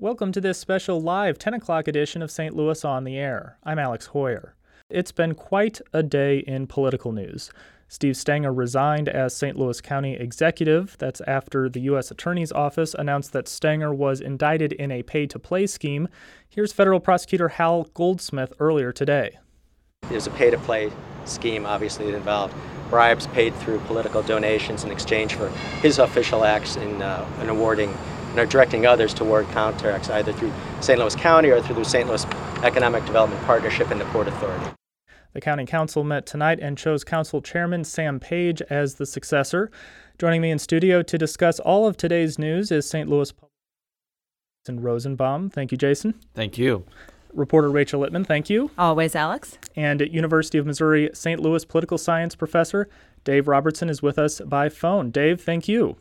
Welcome to this special live 10 o'clock edition of St. Louis on the Air. I'm Alex Heuer. It's been quite a day in political news. Steve Stenger resigned as St. Louis County executive. That's after the U.S. Attorney's Office announced that Stenger was indicted in a pay to play scheme. Here's federal prosecutor Hal Goldsmith earlier today. It was a pay to play scheme, obviously, it involved bribes paid through political donations in exchange for his official acts in, uh, in awarding and are directing others toward contracts either through St. Louis County or through the St. Louis Economic Development Partnership and the Port Authority. The County Council met tonight and chose Council Chairman Sam Page as the successor. Joining me in studio to discuss all of today's news is St. Louis Jason Rosenbaum. Thank you, Jason. Thank you. Reporter Rachel Lippman, thank you. Always, Alex. And at University of Missouri St. Louis political science professor Dave Robertson is with us by phone. Dave, thank you.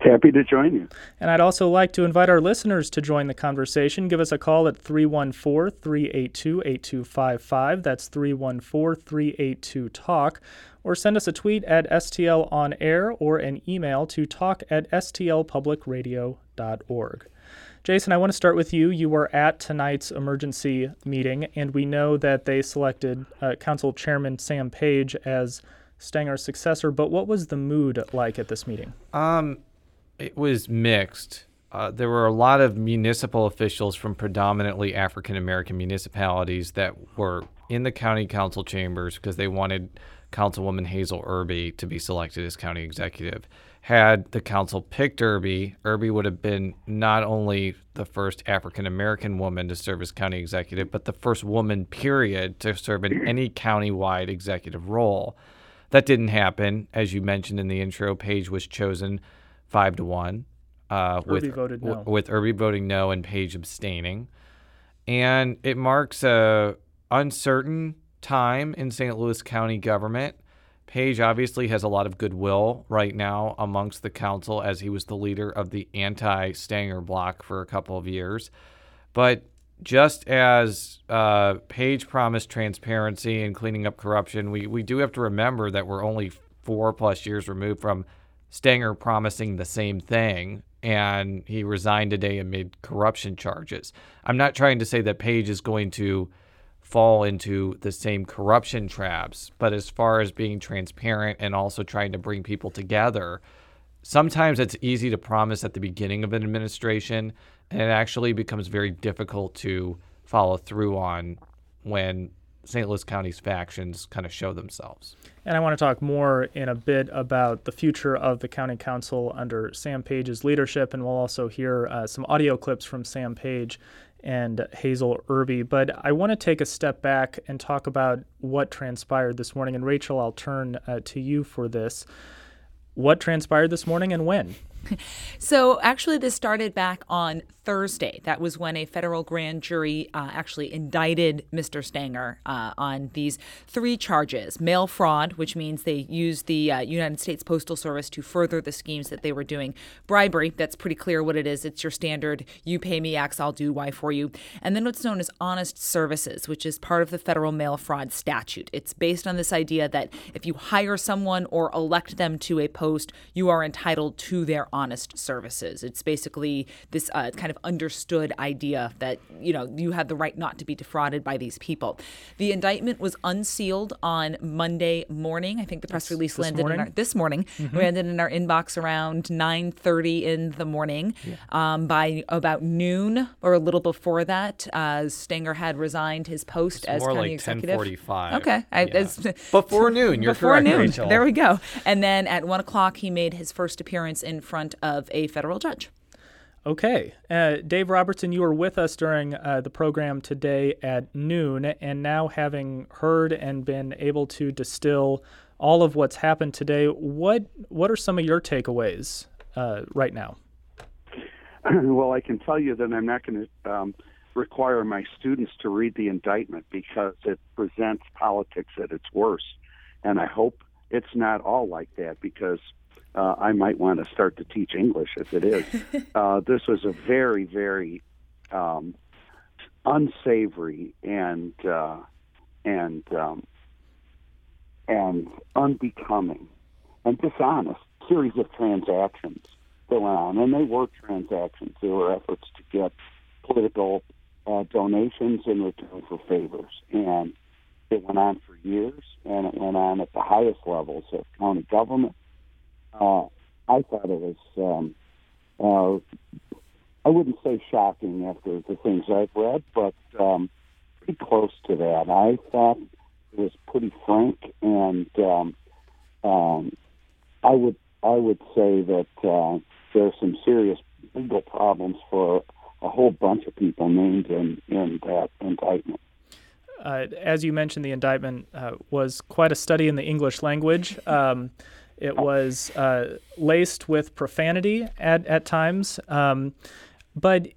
Happy to join you. And I'd also like to invite our listeners to join the conversation. Give us a call at 314 382 8255. That's 314 382 TALK. Or send us a tweet at STL on air or an email to talk at stlpublicradio.org. Jason, I want to start with you. You were at tonight's emergency meeting, and we know that they selected uh, Council Chairman Sam Page as Stenger's successor. But what was the mood like at this meeting? Um, it was mixed. Uh, there were a lot of municipal officials from predominantly African American municipalities that were in the county council chambers because they wanted Councilwoman Hazel Erby to be selected as county executive. Had the council picked Erby, Erby would have been not only the first African American woman to serve as county executive, but the first woman, period, to serve in any county-wide executive role. That didn't happen. As you mentioned in the intro, Page was chosen five to one. Uh, with, voted no. W- with Erby voting no and Page abstaining. And it marks a uncertain time in St. Louis County government. Page obviously has a lot of goodwill right now amongst the council as he was the leader of the anti Stenger block for a couple of years. But just as uh, Page promised transparency and cleaning up corruption, we, we do have to remember that we're only four plus years removed from Stenger promising the same thing, and he resigned today amid corruption charges. I'm not trying to say that Page is going to fall into the same corruption traps, but as far as being transparent and also trying to bring people together, sometimes it's easy to promise at the beginning of an administration, and it actually becomes very difficult to follow through on when St. Louis County's factions kind of show themselves. And I want to talk more in a bit about the future of the county council under Sam Page's leadership, and we'll also hear uh, some audio clips from Sam Page and Hazel Erby. But I want to take a step back and talk about what transpired this morning. And Rachel, I'll turn uh, to you for this. What transpired this morning and when? so actually, this started back on Thursday. That was when a federal grand jury uh, actually indicted Mr. Stenger uh, on these three charges mail fraud, which means they used the uh, United States Postal Service to further the schemes that they were doing, bribery, that's pretty clear what it is. It's your standard you pay me X, I'll do Y for you. And then what's known as honest services, which is part of the federal mail fraud statute. It's based on this idea that if you hire someone or elect them to a post, you are entitled to their honest services. It's basically this uh, kind of understood idea that, you know, you have the right not to be defrauded by these people. The indictment was unsealed on Monday morning. I think the press release landed morning? in our, this morning, mm-hmm. landed in our inbox around 9.30 in the morning. Yeah. Um, by about noon or a little before that, uh, Stenger had resigned his post it's as more county like executive. 10:45. Okay, I, yeah. before noon. You're before correct, noon. Rachel. There we go. And then at one o'clock, he made his first appearance in front of a federal judge. Okay. Uh, Dave Robertson, you were with us during uh, the program today at noon, and now having heard and been able to distill all of what's happened today, what what are some of your takeaways uh, right now? Well, I can tell you that I'm not going to um, require my students to read the indictment because it presents politics at its worst, and I hope it's not all like that because uh, I might want to start to teach English if it is. uh, this was a very, very um, unsavory and uh, and um, and unbecoming and dishonest series of transactions that went on, and they were transactions. They were efforts to get political uh, donations in return for favors. And it went on for years, and it went on at the highest levels of county government. Uh, I thought it was, um, uh, I wouldn't say shocking after the things I've read, but um, pretty close to that. I thought it was pretty frank, and um, um, I would I would say that uh, there are some serious legal problems for a whole bunch of people named in, in that indictment. Uh, as you mentioned, the indictment uh, was quite a study in the English language. Um, it was uh, laced with profanity at, at times. Um, but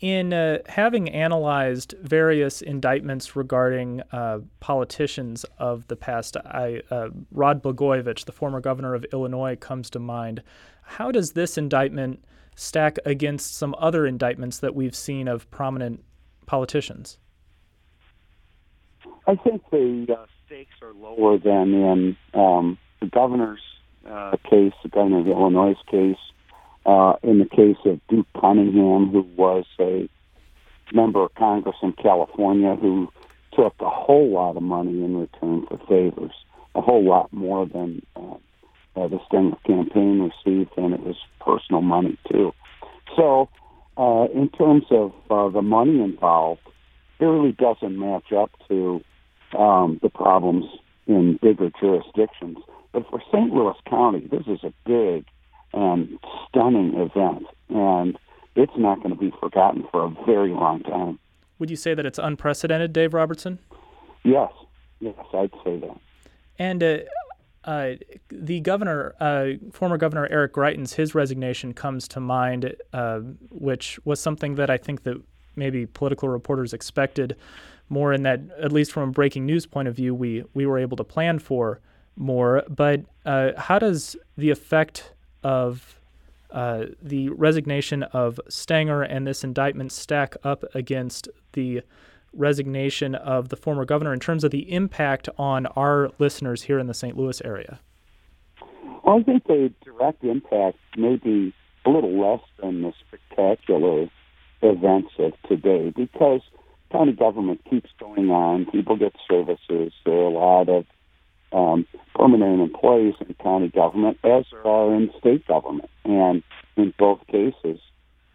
in uh, having analyzed various indictments regarding uh, politicians of the past, I, uh, Rod Blagojevich, the former governor of Illinois, comes to mind. How does this indictment stack against some other indictments that we've seen of prominent politicians? I think the uh, stakes are lower than in um, the governor's uh, case, the governor of Illinois' case, uh, in the case of Duke Cunningham, who was a member of Congress in California who took a whole lot of money in return for favors, a whole lot more than uh, uh, the Stenger campaign received, and it was personal money too. So, uh, in terms of uh, the money involved, it really doesn't match up to um, the problems in bigger jurisdictions. But for St. Louis County, this is a big and stunning event, and it's not going to be forgotten for a very long time. Would you say that it's unprecedented, Dave Robertson? Yes, yes, I'd say that. And uh, uh, the governor, uh, former governor Eric Greitens, his resignation comes to mind, uh, which was something that I think that maybe political reporters expected more in that, at least from a breaking news point of view, we, we were able to plan for more. But uh, how does the effect of uh, the resignation of Stenger and this indictment stack up against the resignation of the former governor in terms of the impact on our listeners here in the St. Louis area? Well, I think the direct impact may be a little less than the spectacular events of today because county government keeps going on. People get services. There are a lot of um, permanent employees in county government, as there are in state government. And in both cases,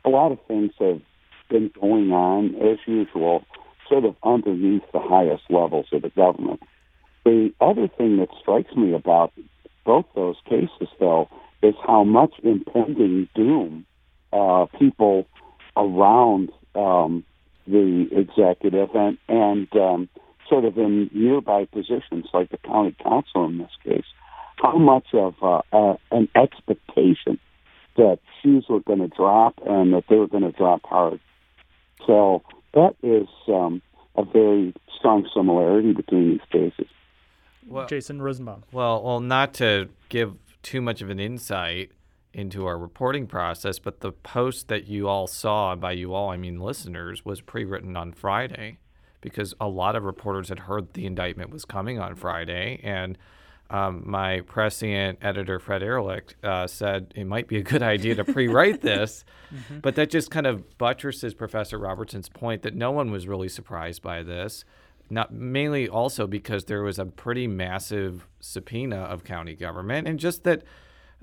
a lot of things have been going on as usual, sort of underneath the highest levels of the government. The other thing that strikes me about both those cases, though, is how much impending doom uh, people around um, the executive and and um, sort of in nearby positions, like the county council in this case, how much of uh, uh, an expectation that shoes were going to drop and that they were going to drop hard. So that is um, a very strong similarity between these cases. Well, Jason Rosenbaum. Well, well, not to give too much of an insight into our reporting process, but the post that you all saw, by you all I mean listeners, was pre-written on Friday because a lot of reporters had heard the indictment was coming on Friday. And um, my prescient editor, Fred Ehrlich, uh, said it might be a good idea to pre write this. mm-hmm. But that just kind of buttresses Professor Robertson's point that no one was really surprised by this. Not mainly also because there was a pretty massive subpoena of county government, and just that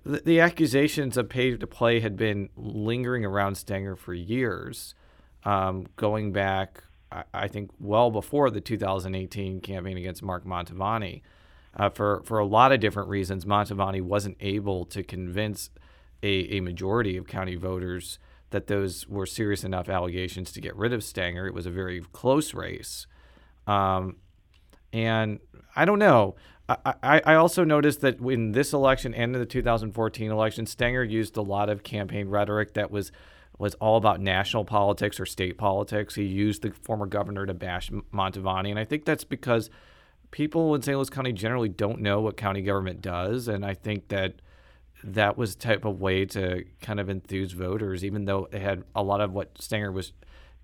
the, the accusations of pay to play had been lingering around Stenger for years, um, going back I think well before the 2018 campaign against Mark Mantovani. Uh, for for a lot of different reasons, Mantovani wasn't able to convince a, a majority of county voters that those were serious enough allegations to get rid of Stenger. It was a very close race, um, and I don't know. I, I, I also noticed that in this election and in the 2014 election, Stenger used a lot of campaign rhetoric that was was all about national politics or state politics. He used the former governor to bash Mantovani, and I think that's because people in St. Louis County generally don't know what county government does, and I think that that was type of way to kind of enthuse voters, even though it had a lot of what Stenger was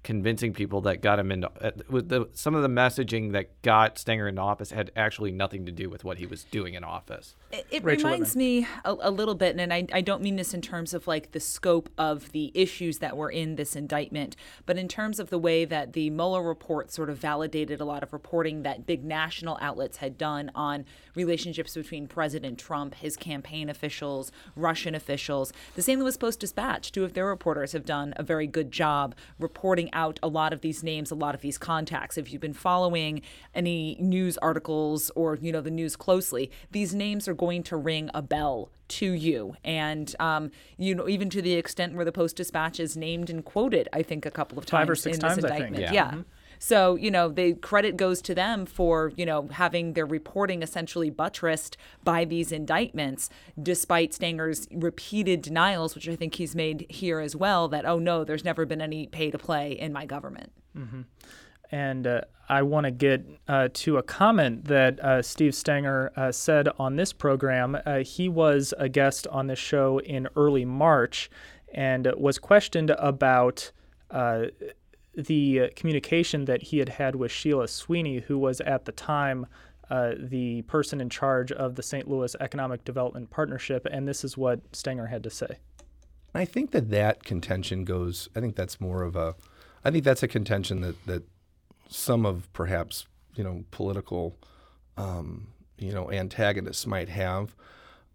convincing people that got him into uh, with the, some of the messaging that got Stenger into office had actually nothing to do with what he was doing in office. It, it reminds me a, a, little bit, and I, I don't mean this in terms of like the scope of the issues that were in this indictment, but in terms of the way that the Mueller report sort of validated a lot of reporting that big national outlets had done on relationships between President Trump, his campaign officials, Russian officials. The St. Louis Post Dispatch, two of their reporters have done a very good job reporting out a lot of these names, a lot of these contacts. If you've been following any news articles or you know the news closely, these names are going to ring a bell to you, and um, you know even to the extent where the Post Dispatch is named and quoted, I think a couple of times Five or six in times, this indictment. Yeah. yeah. Mm-hmm. So, you know, the credit goes to them for, you know, having their reporting essentially buttressed by these indictments, despite Stenger's repeated denials, which I think he's made here as well, that, oh, no, there's never been any pay to play in my government. Mm-hmm. And uh, I want to get uh, to a comment that uh, Steve Stenger uh, said on this program. Uh, he was a guest on this show in early March and was questioned about uh, the uh, communication that he had had with Sheila Sweeney, who was at the time uh, the person in charge of the St. Louis Economic Development Partnership, and this is what Stenger had to say. I think that that contention goes. I think that's more of a. I think that's a contention that that some of perhaps you know political, um, you know, antagonists might have,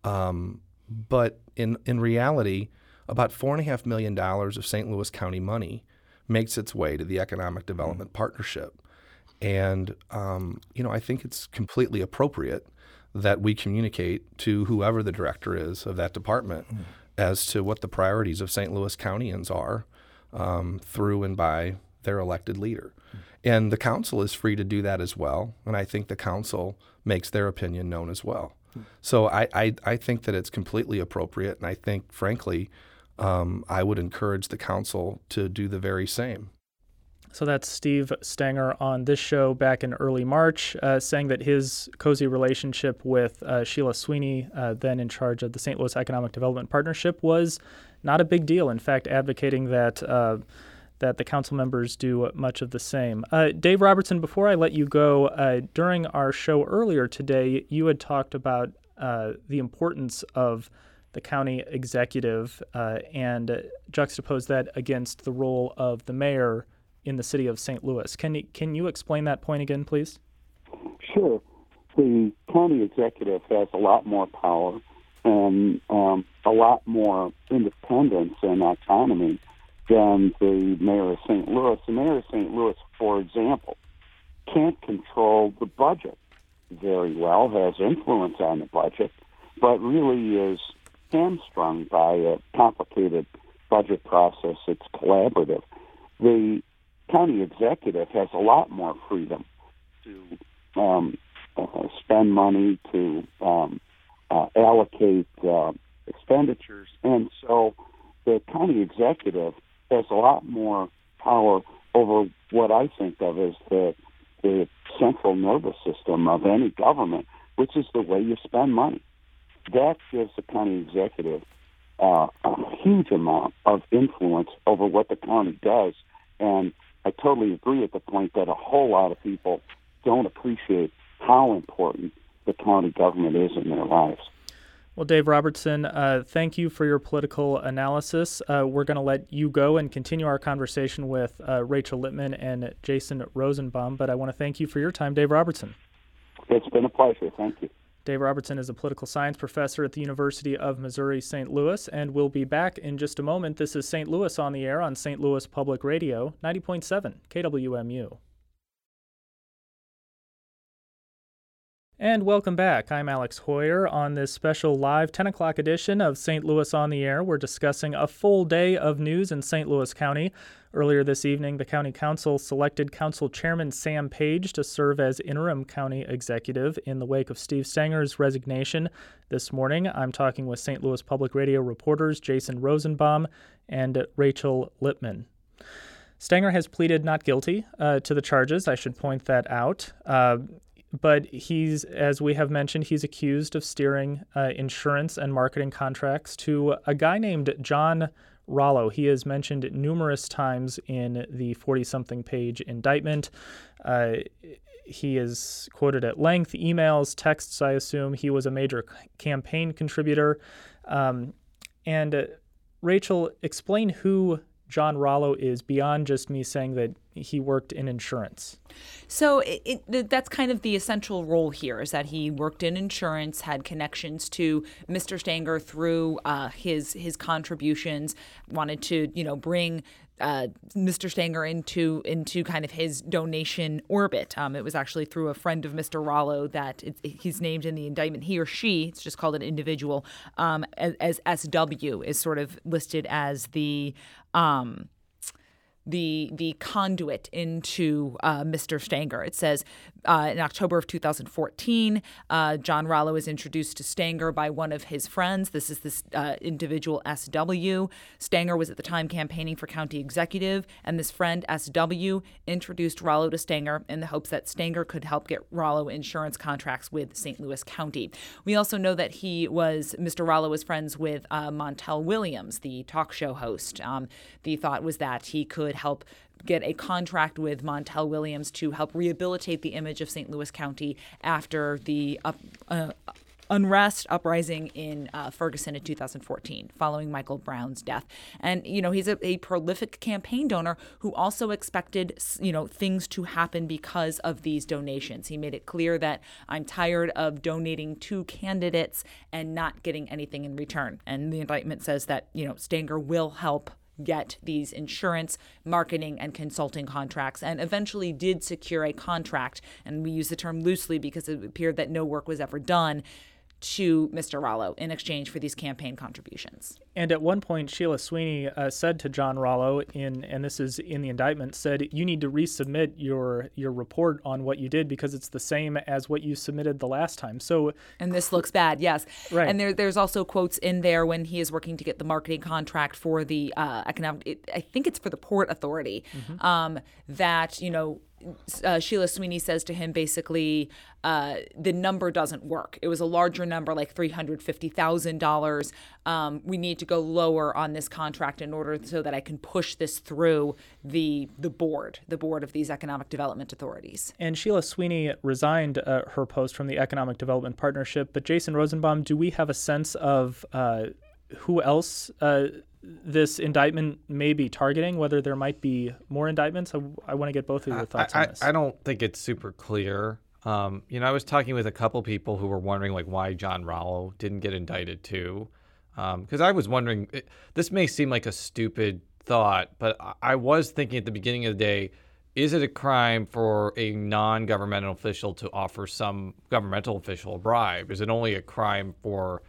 um, but in in reality, about four and a half million dollars of St. Louis County money makes its way to the Economic Development Partnership. And, um, you know, I think it's completely appropriate that we communicate to whoever the director is of that department mm. as to what the priorities of St. Louis Countyans are um, through and by their elected leader. Mm. And the council is free to do that as well. And I think the council makes their opinion known as well. Mm. So I, I, I think that it's completely appropriate. And I think, frankly, um, I would encourage the council to do the very same. So that's Steve Stenger on this show back in early March, uh, saying that his cozy relationship with uh, Sheila Sweeney, uh, then in charge of the St. Louis Economic Development Partnership, was not a big deal. In fact, advocating that uh, that the council members do much of the same. Uh, Dave Robertson, before I let you go, uh, during our show earlier today, you had talked about the importance of the county executive uh, and juxtapose that against the role of the mayor in the city of St. Louis. Can you, can you explain that point again, please? Sure. The county executive has a lot more power and um, a lot more independence and autonomy than the mayor of St. Louis. The mayor of St. Louis, for example, can't control the budget very well, has influence on the budget, but really is hamstrung by a complicated budget process. It's collaborative. The county executive has a lot more freedom to um, uh, spend money, to um, uh, allocate uh, expenditures, and so the county executive has a lot more power over what I think of as the the central nervous system of any government, which is the way you spend money that gives the county executive uh, a huge amount of influence over what the county does. And I totally agree at the point that a whole lot of people don't appreciate how important the county government is in their lives. Well, Dave Robertson, uh, thank you for your political analysis. Uh, we're going to let you go and continue our conversation with uh, Rachel Lippman and Jason Rosenbaum, but I want to thank you for your time, Dave Robertson. It's been a pleasure. Thank you. Dave Robertson is a political science professor at the University of Missouri St. Louis, and we'll be back in just a moment. This is St. Louis on the air on St. Louis Public Radio, 90.7 KWMU. And welcome back. I'm Alex Heuer On this special live 10 o'clock edition of St. Louis on the Air, we're discussing a full day of news in St. Louis County. Earlier this evening, the County Council selected Council Chairman Sam Page to serve as interim county executive in the wake of Steve Stenger's resignation. This morning, I'm talking with St. Louis Public Radio reporters Jason Rosenbaum and Rachel Lippman. Stenger has pleaded not guilty uh, to the charges. I should point that out. Uh, but he's, as we have mentioned, he's accused of steering uh, insurance and marketing contracts to a guy named John Rollo. He is mentioned numerous times in the 40 something page indictment. Uh, he is quoted at length, emails, texts, I assume. He was a major campaign contributor. Um, and uh, Rachel, explain who John Rollo is beyond just me saying that he worked in insurance. So it, it, that's kind of the essential role here is that he worked in insurance, had connections to Mr. Stenger through uh, his his contributions, wanted to you know bring uh, Mr. Stenger into into kind of his donation orbit. Um, it was actually through a friend of Mr. Rollo that it, he's named in the indictment. He or she, it's just called an individual, um, as, as, SW is sort of listed as the. Um, the the conduit into uh, Mr. Stenger. It says uh, in October of 2014, uh, John Rollo is introduced to Stenger by one of his friends. This is this uh, individual SW. Stenger was at the time campaigning for county executive, and this friend SW introduced Rollo to Stenger in the hopes that Stenger could help get Rollo insurance contracts with St. Louis County. We also know that he was Mr. Rollo was friends with uh, Montel Williams, the talk show host. Um, the thought was that he could help get a contract with Montel Williams to help rehabilitate the image of St. Louis County after the up, uh, unrest uprising in uh, Ferguson in 2014 following Michael Brown's death. And, you know, he's a, a, prolific campaign donor who also expected, you know, things to happen because of these donations. He made it clear that I'm tired of donating to candidates and not getting anything in return. And the indictment says that, you know, Stenger will help get these insurance, marketing, and consulting contracts, and eventually did secure a contract. And we use the term loosely because it appeared that no work was ever done to Mr. Rollo in exchange for these campaign contributions. And at one point, Sheila Sweeney uh, said to John Rollo, in and this is in the indictment, said you need to resubmit your your report on what you did because it's the same as what you submitted the last time. So and this looks bad, yes. Right. And there, there's also quotes in there when he is working to get the marketing contract for the uh, economic. It, I think it's for the Port Authority. Mm-hmm. Um, that you know uh, Sheila Sweeney says to him basically, uh, the number doesn't work. It was a larger number, like three hundred fifty thousand um, dollars. We need to go lower on this contract in order so that I can push this through the the board, the board of these economic development authorities. And Sheila Sweeney resigned uh, her post from the Economic Development Partnership. But Jason Rosenbaum, do we have a sense of uh, who else? This indictment may be targeting, whether there might be more indictments. I, I want to get both of your thoughts I, on this. I, I don't think it's super clear. Um, you know, I was talking with a couple people who were wondering like why John Rollo didn't get indicted too, because um, I was wondering. It, this may seem like a stupid thought, but I was thinking at the beginning of the day, is it a crime for a non-governmental official to offer some governmental official a bribe? Is it only a crime for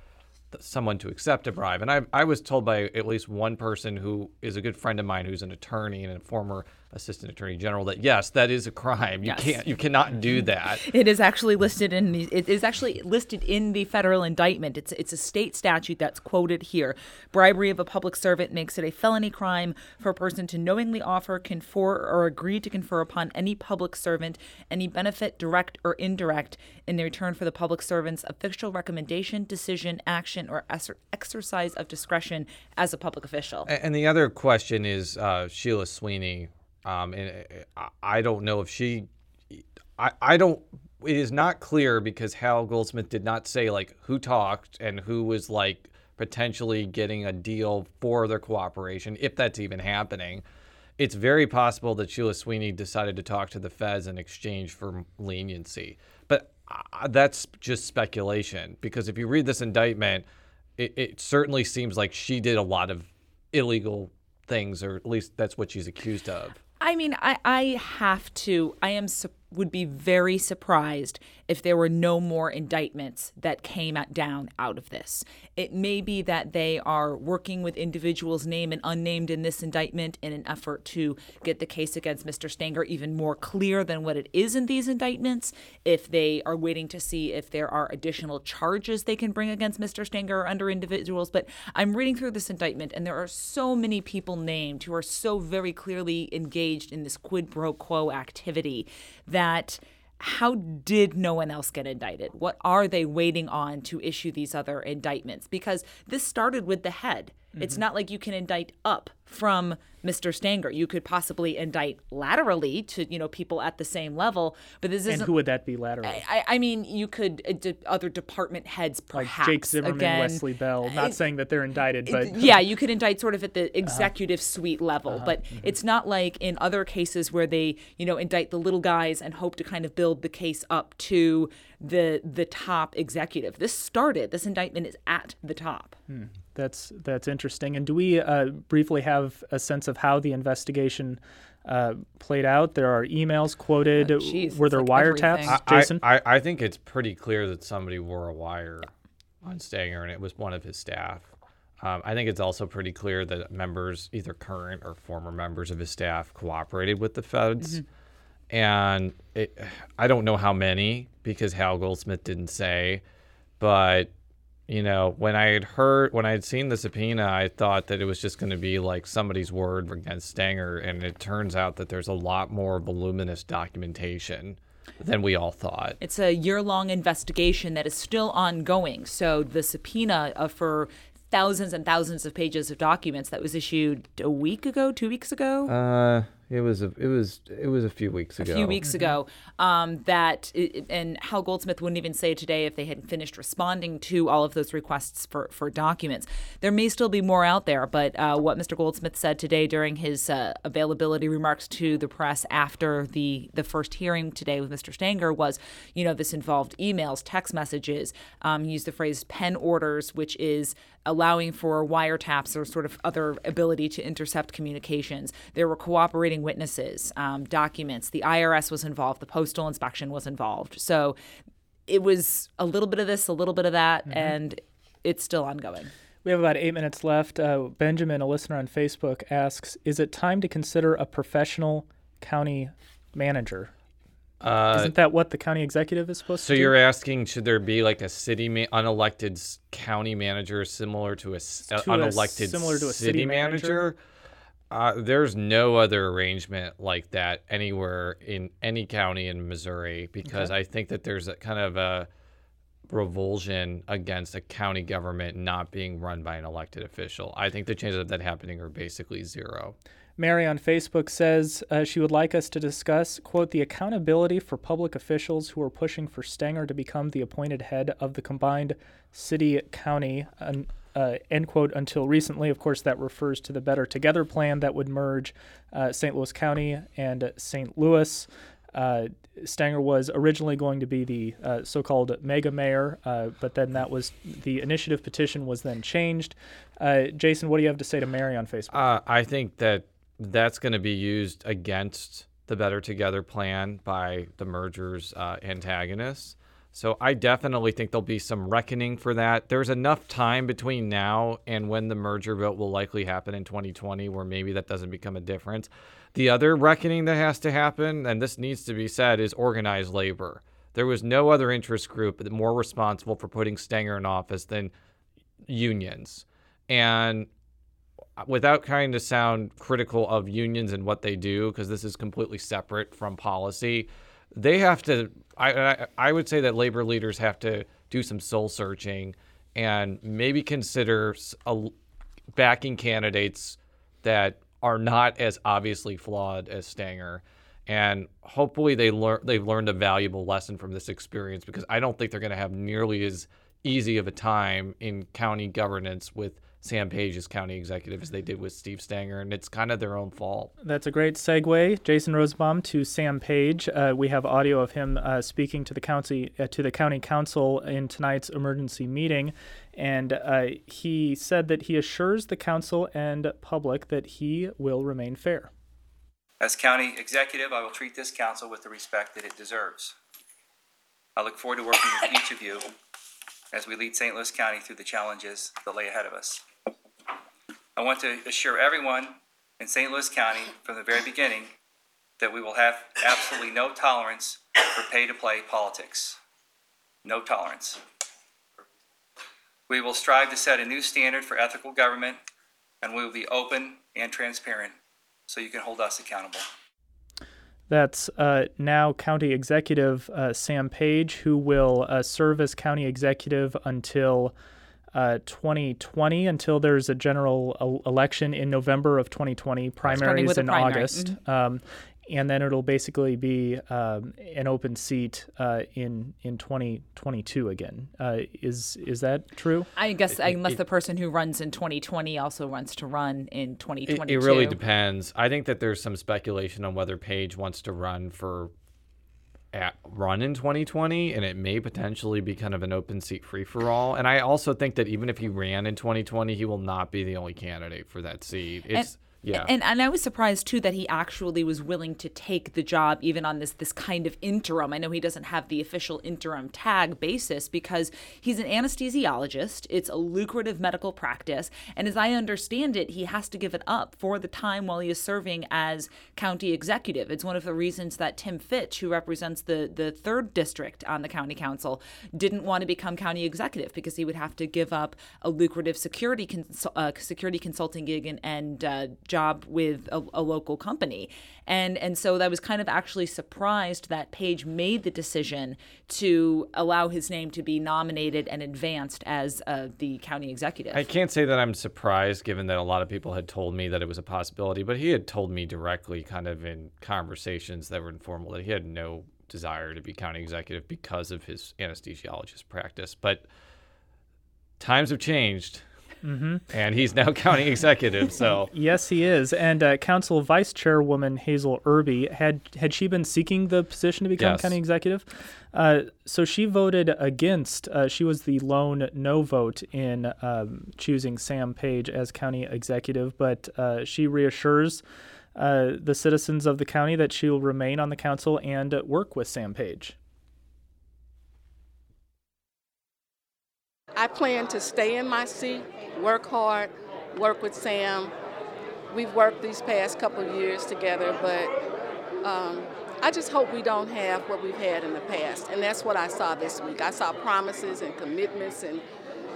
someone to accept a bribe. And I, I was told by at least one person who is a good friend of mine who's an attorney and a former assistant attorney general that yes that is a crime. You yes. can't you cannot do that. It is actually listed in the it is actually listed in the federal indictment. It's it's a state statute that's quoted here. Bribery of a public servant makes it a felony crime for a person to knowingly offer confer or agree to confer upon any public servant any benefit direct or indirect in return for the public servant's official recommendation decision action or exercise of discretion as a public official. And the other question is uh, sheila sweeney um, and uh, I don't know if she, I, I don't, it is not clear because Hal Goldsmith did not say like who talked and who was like potentially getting a deal for their cooperation, if that's even happening. It's very possible that Sheila Sweeney decided to talk to the feds in exchange for leniency. But uh, that's just speculation because if you read this indictment, it, it certainly seems like she did a lot of illegal things, or at least that's what she's accused of. I mean, I, I have to, I am would be very surprised if there were no more indictments that came down out of this. It may be that they are working with individuals named and unnamed in this indictment in an effort to get the case against Mr. Stenger even more clear than what it is in these indictments. If they are waiting to see if there are additional charges they can bring against Mr. Stenger or under individuals. But I'm reading through this indictment, and there are so many people named who are so very clearly engaged in this quid pro quo activity that how did no one else get indicted? What are they waiting on to issue these other indictments? Because this started with the head. It's mm-hmm. not like you can indict up from Mr. Stenger. You could possibly indict laterally to you know people at the same level, but this isn't. who would that be laterally? I, I mean, you could uh, d- other department heads, like perhaps. Jake Zimmerman, Again, Wesley Bell. Uh, not saying that they're indicted, but yeah, you could indict sort of at the uh-huh. executive suite level, uh-huh. but mm-hmm. it's not like in other cases where they, you know, indict the little guys and hope to kind of build the case up to the the top executive. This started. This indictment is at the top. Hmm. That's that's interesting. And do we uh, briefly have a sense of how the investigation uh, played out? There are emails quoted. Oh, geez, Were there like wiretaps, everything. I- Jason? I, I think it's pretty clear that somebody wore a wire on Stenger, and it was one of his staff. Um, I think it's also pretty clear that members, either current or former members of his staff, cooperated with the feds. And it, I don't know how many because Hal Goldsmith didn't say, but you know, when I had heard, when I had seen the subpoena, I thought that it was just going to be like somebody's word against Stenger, and it turns out that there's a lot more voluminous documentation than we all thought. It's a year long investigation that is still ongoing. So the subpoena uh, for thousands and thousands of pages of documents that was issued a week ago, two weeks ago. Uh, it was a, it was it was a few weeks ago. a few weeks ago um, that it, and Hal Goldsmith wouldn't even say today if they had finished responding to all of those requests for, for documents. There may still be more out there, but uh, what Mr. Goldsmith said today during his uh, availability remarks to the press after the the first hearing today with Mr. Stenger was, you know, this involved emails, text messages. Um, he used the phrase pen orders, which is allowing for wiretaps or sort of other ability to intercept communications. There were cooperating witnesses, um, documents. The IRS was involved. The postal inspection was involved. So it was a little bit of this, a little bit of that, and it's still ongoing. We have about eight minutes left. Uh, Benjamin, a listener on Facebook, asks Is it time to consider a professional county manager? Uh, Isn't that what the county executive is supposed so to do? So you're asking, should there be like a city ma- unelected county manager similar to a s- To a unelected similar to a city, city manager? manager? Uh, there's no other arrangement like that anywhere in any county in Missouri because I think that there's a kind of a revulsion against a county government not being run by an elected official. I think the chances of that happening are basically zero. Mary on Facebook says uh, she would like us to discuss, quote, the accountability for public officials who are pushing for Stenger to become the appointed head of the combined city county, un- uh, end quote, until recently. Of course, that refers to the Better Together plan that would merge uh, St. Louis County and St. Louis. Uh, Stenger was originally going to be the uh, so-called mega mayor, uh, but then that was the initiative petition was then changed. Uh, Jason, what do you have to say to Mary on Facebook? I think that that's going to be used against the Better Together plan by the merger's antagonists. So I definitely think there'll be some reckoning for that. There's enough time between now and when the merger vote will likely happen in 2020 where maybe that doesn't become a difference. The other reckoning that has to happen, and this needs to be said, is organized labor. There was no other interest group more responsible for putting Stenger in office than unions. And without trying to sound critical of unions and what they do, because this is completely separate from policy, they have to. I, I I would say that labor leaders have to do some soul searching and maybe consider a, backing candidates that are not as obviously flawed as Stenger. And hopefully they learn they've learned a valuable lesson from this experience because I don't think they're going to have nearly as easy of a time in county governance with Sam Page as county executive as they did with Steve Stenger, and it's kind of their own fault. That's a great segue, Jason Rosenbaum to Sam Page. Uh, we have audio of him uh, speaking to the county uh, to the county council in tonight's emergency meeting, and uh, he said that he assures the council and public that he will remain fair. As county executive, I will treat this council with the respect that it deserves. I look forward to working with each of you as we lead St. Louis County through the challenges that lay ahead of us. I want to assure everyone in St. Louis County from the very beginning that we will have absolutely no tolerance for pay-to-play politics. No tolerance. We will strive to set a new standard for ethical government, and we will be open and transparent so you can hold us accountable. That's uh, now County Executive uh, Sam Page, who will uh, serve as County Executive until uh, 2020 until there's a general el- election in November of 2020, primaries in primary. August. Mm-hmm. Um, and then it'll basically be um, an open seat uh, in in 2022 again. Uh, is is that true? I guess unless the person who runs in 2020 also wants to run in It, 2022. it really depends. I think that there's some speculation on whether Page wants to run for at run in 2020, and it may potentially be kind of an open seat free for all. And I also think that even if he ran in 2020, he will not be the only candidate for that seat. It's yeah. And and I was surprised too that he actually was willing to take the job even on this this kind of interim. I know he doesn't have the official interim tag basis because he's an anesthesiologist. It's a lucrative medical practice, and as I understand it, he has to give it up for the time while he is serving as county executive. It's one of the reasons that Tim Fitch, who represents the the third district on the county council, didn't want to become county executive because he would have to give up a lucrative security cons- uh, security consulting gig and, and uh, job with a, a, local company. And and so I was kind of actually surprised that Page made the decision to allow his name to be nominated and advanced as uh, the county executive. I can't say that I'm surprised given that a lot of people had told me that it was a possibility, but he had told me directly kind of in conversations that were informal that he had no desire to be county executive because of his anesthesiologist practice. But times have changed. Mm-hmm. And he's now county executive. So yes, he is. And uh, Council Vice Chairwoman Hazel Erby had had she been seeking the position to become Yes. county executive, uh, so she voted against. Uh, she was the lone no vote in um, choosing Sam Page as county executive, but uh, she reassures. Uh, the citizens of the county that she will remain on the council and uh, work with Sam Page. I plan to stay in my seat, work hard, work with Sam. We've worked these past couple years together, but um, I just hope we don't have what we've had in the past. And that's what I saw this week. I saw promises and commitments, and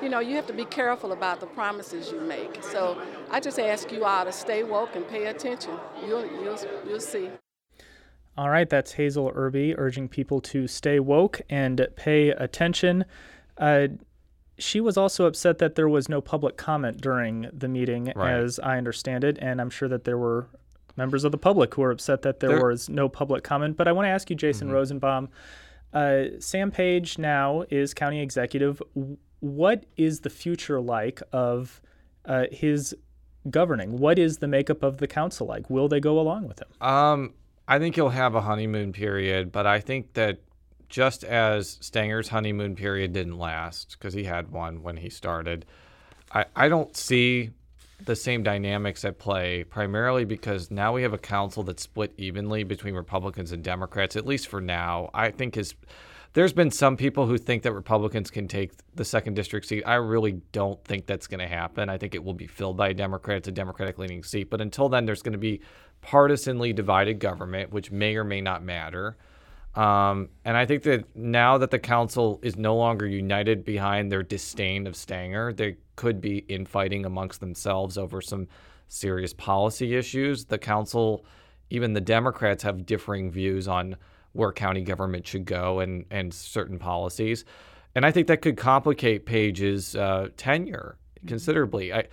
you know, you have to be careful about the promises you make. So I just ask you all to stay woke and pay attention. You'll, you'll, you'll see. All right, that's Hazel Erby urging people to stay woke and pay attention. Uh, she was also upset that there was no public comment during the meeting, Right. as I understand it, and I'm sure that there were members of the public who were upset that there, There- was no public comment. But I want to ask you, Jason Rosenbaum. Uh, Sam Page now is county executive. What is the future like of uh, his governing? What is the makeup of the council like? Will they go along with him? Um, I think he'll have a honeymoon period, but I think that just as Stenger's honeymoon period didn't last because he had one when he started, I, I don't see the same dynamics at play, primarily because now we have a council that's split evenly between Republicans and Democrats, at least for now. I think his there's been some people who think that Republicans can take the second district seat. I really don't think that's going to happen. I think it will be filled by a Democrat. It's a Democratic leaning seat. But until then, there's going to be partisanly divided government, which may or may not matter. Um, and I think that now that the council is no longer united behind their disdain of Stenger, there could be infighting amongst themselves over some serious policy issues. The council, even the Democrats, have differing views on where county government should go and, and certain policies. And I think that could complicate Page's uh, tenure considerably. I, I,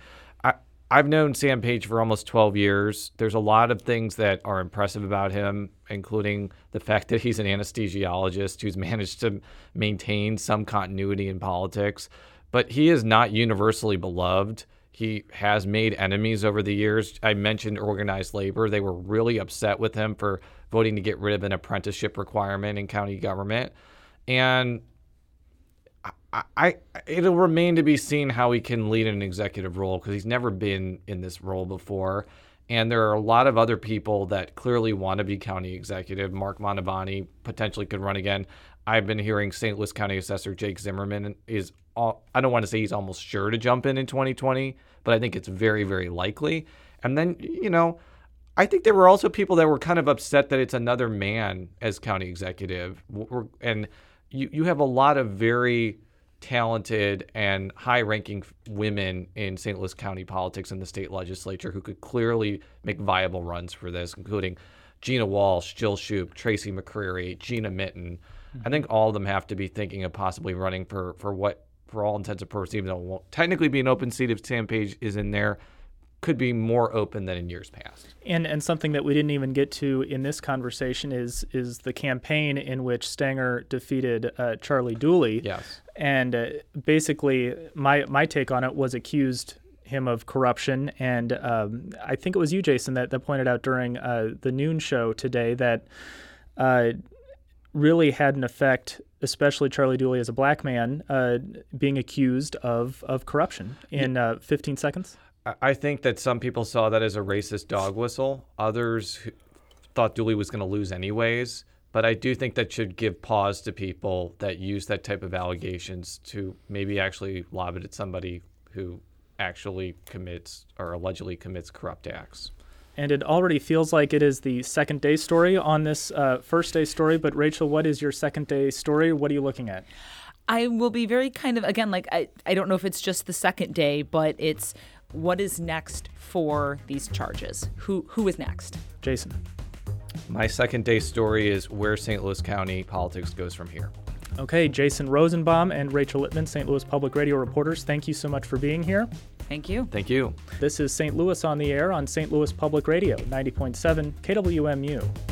I've known Sam Page for almost 12 years. There's a lot of things that are impressive about him, including the fact that he's an anesthesiologist who's managed to maintain some continuity in politics. But he is not universally beloved. He has made enemies over the years. I mentioned organized labor. They were really upset with him for voting to get rid of an apprenticeship requirement in county government. And I, it'll remain to be seen how he can lead an executive role because he's never been in this role before. And there are a lot of other people that clearly want to be county executive. Mark Mantovani potentially could run again. I've been hearing St. Louis County Assessor Jake Zimmerman is, all, I don't want to say he's almost sure to jump in in 2020, but I think it's very, very likely. And then, you know, I think there were also people that were kind of upset that it's another man as county executive. And you, you have a lot of very talented and high ranking women in St. Louis County politics and the state legislature who could clearly make viable runs for this, including Gina Walsh, Jill Schupp, Tracy McCreery, Gina Mitten. I mm-hmm. think all of them have to be thinking of possibly running for, for what for all intents and purposes, even though it won't technically be an open seat if Sam Page is in there, could be more open than in years past. And and something that we didn't even get to in this conversation is is the campaign in which Stenger defeated uh, Charlie Dooley. Yes. And uh, basically, my my take on it was accused him of corruption, and um, I think it was you, Jason, that, that pointed out during uh, the noon show today that uh, really had an effect, especially Charlie Dooley as a black man, uh, being accused of of corruption in uh, 15 seconds. I think that some people saw that as a racist dog whistle. Others thought Dooley was going to lose anyways. But I do think that should give pause to people that use that type of allegations to maybe actually lob it at somebody who actually commits or allegedly commits corrupt acts. And it already feels like it is the second day story on this uh, first day story. But Rachel, what is your second day story? What are you looking at? I will be very kind of, again, like, I, I don't know if it's just the second day, but it's what is next for these charges? Who Who is next? Jason. My second day story is where St. Louis County politics goes from here. Okay, Jason Rosenbaum and Rachel Lippman, St. Louis Public Radio reporters, thank you so much for being here. Thank you. Thank you. This is St. Louis on the Air on St. Louis Public Radio, 90.7 KWMU.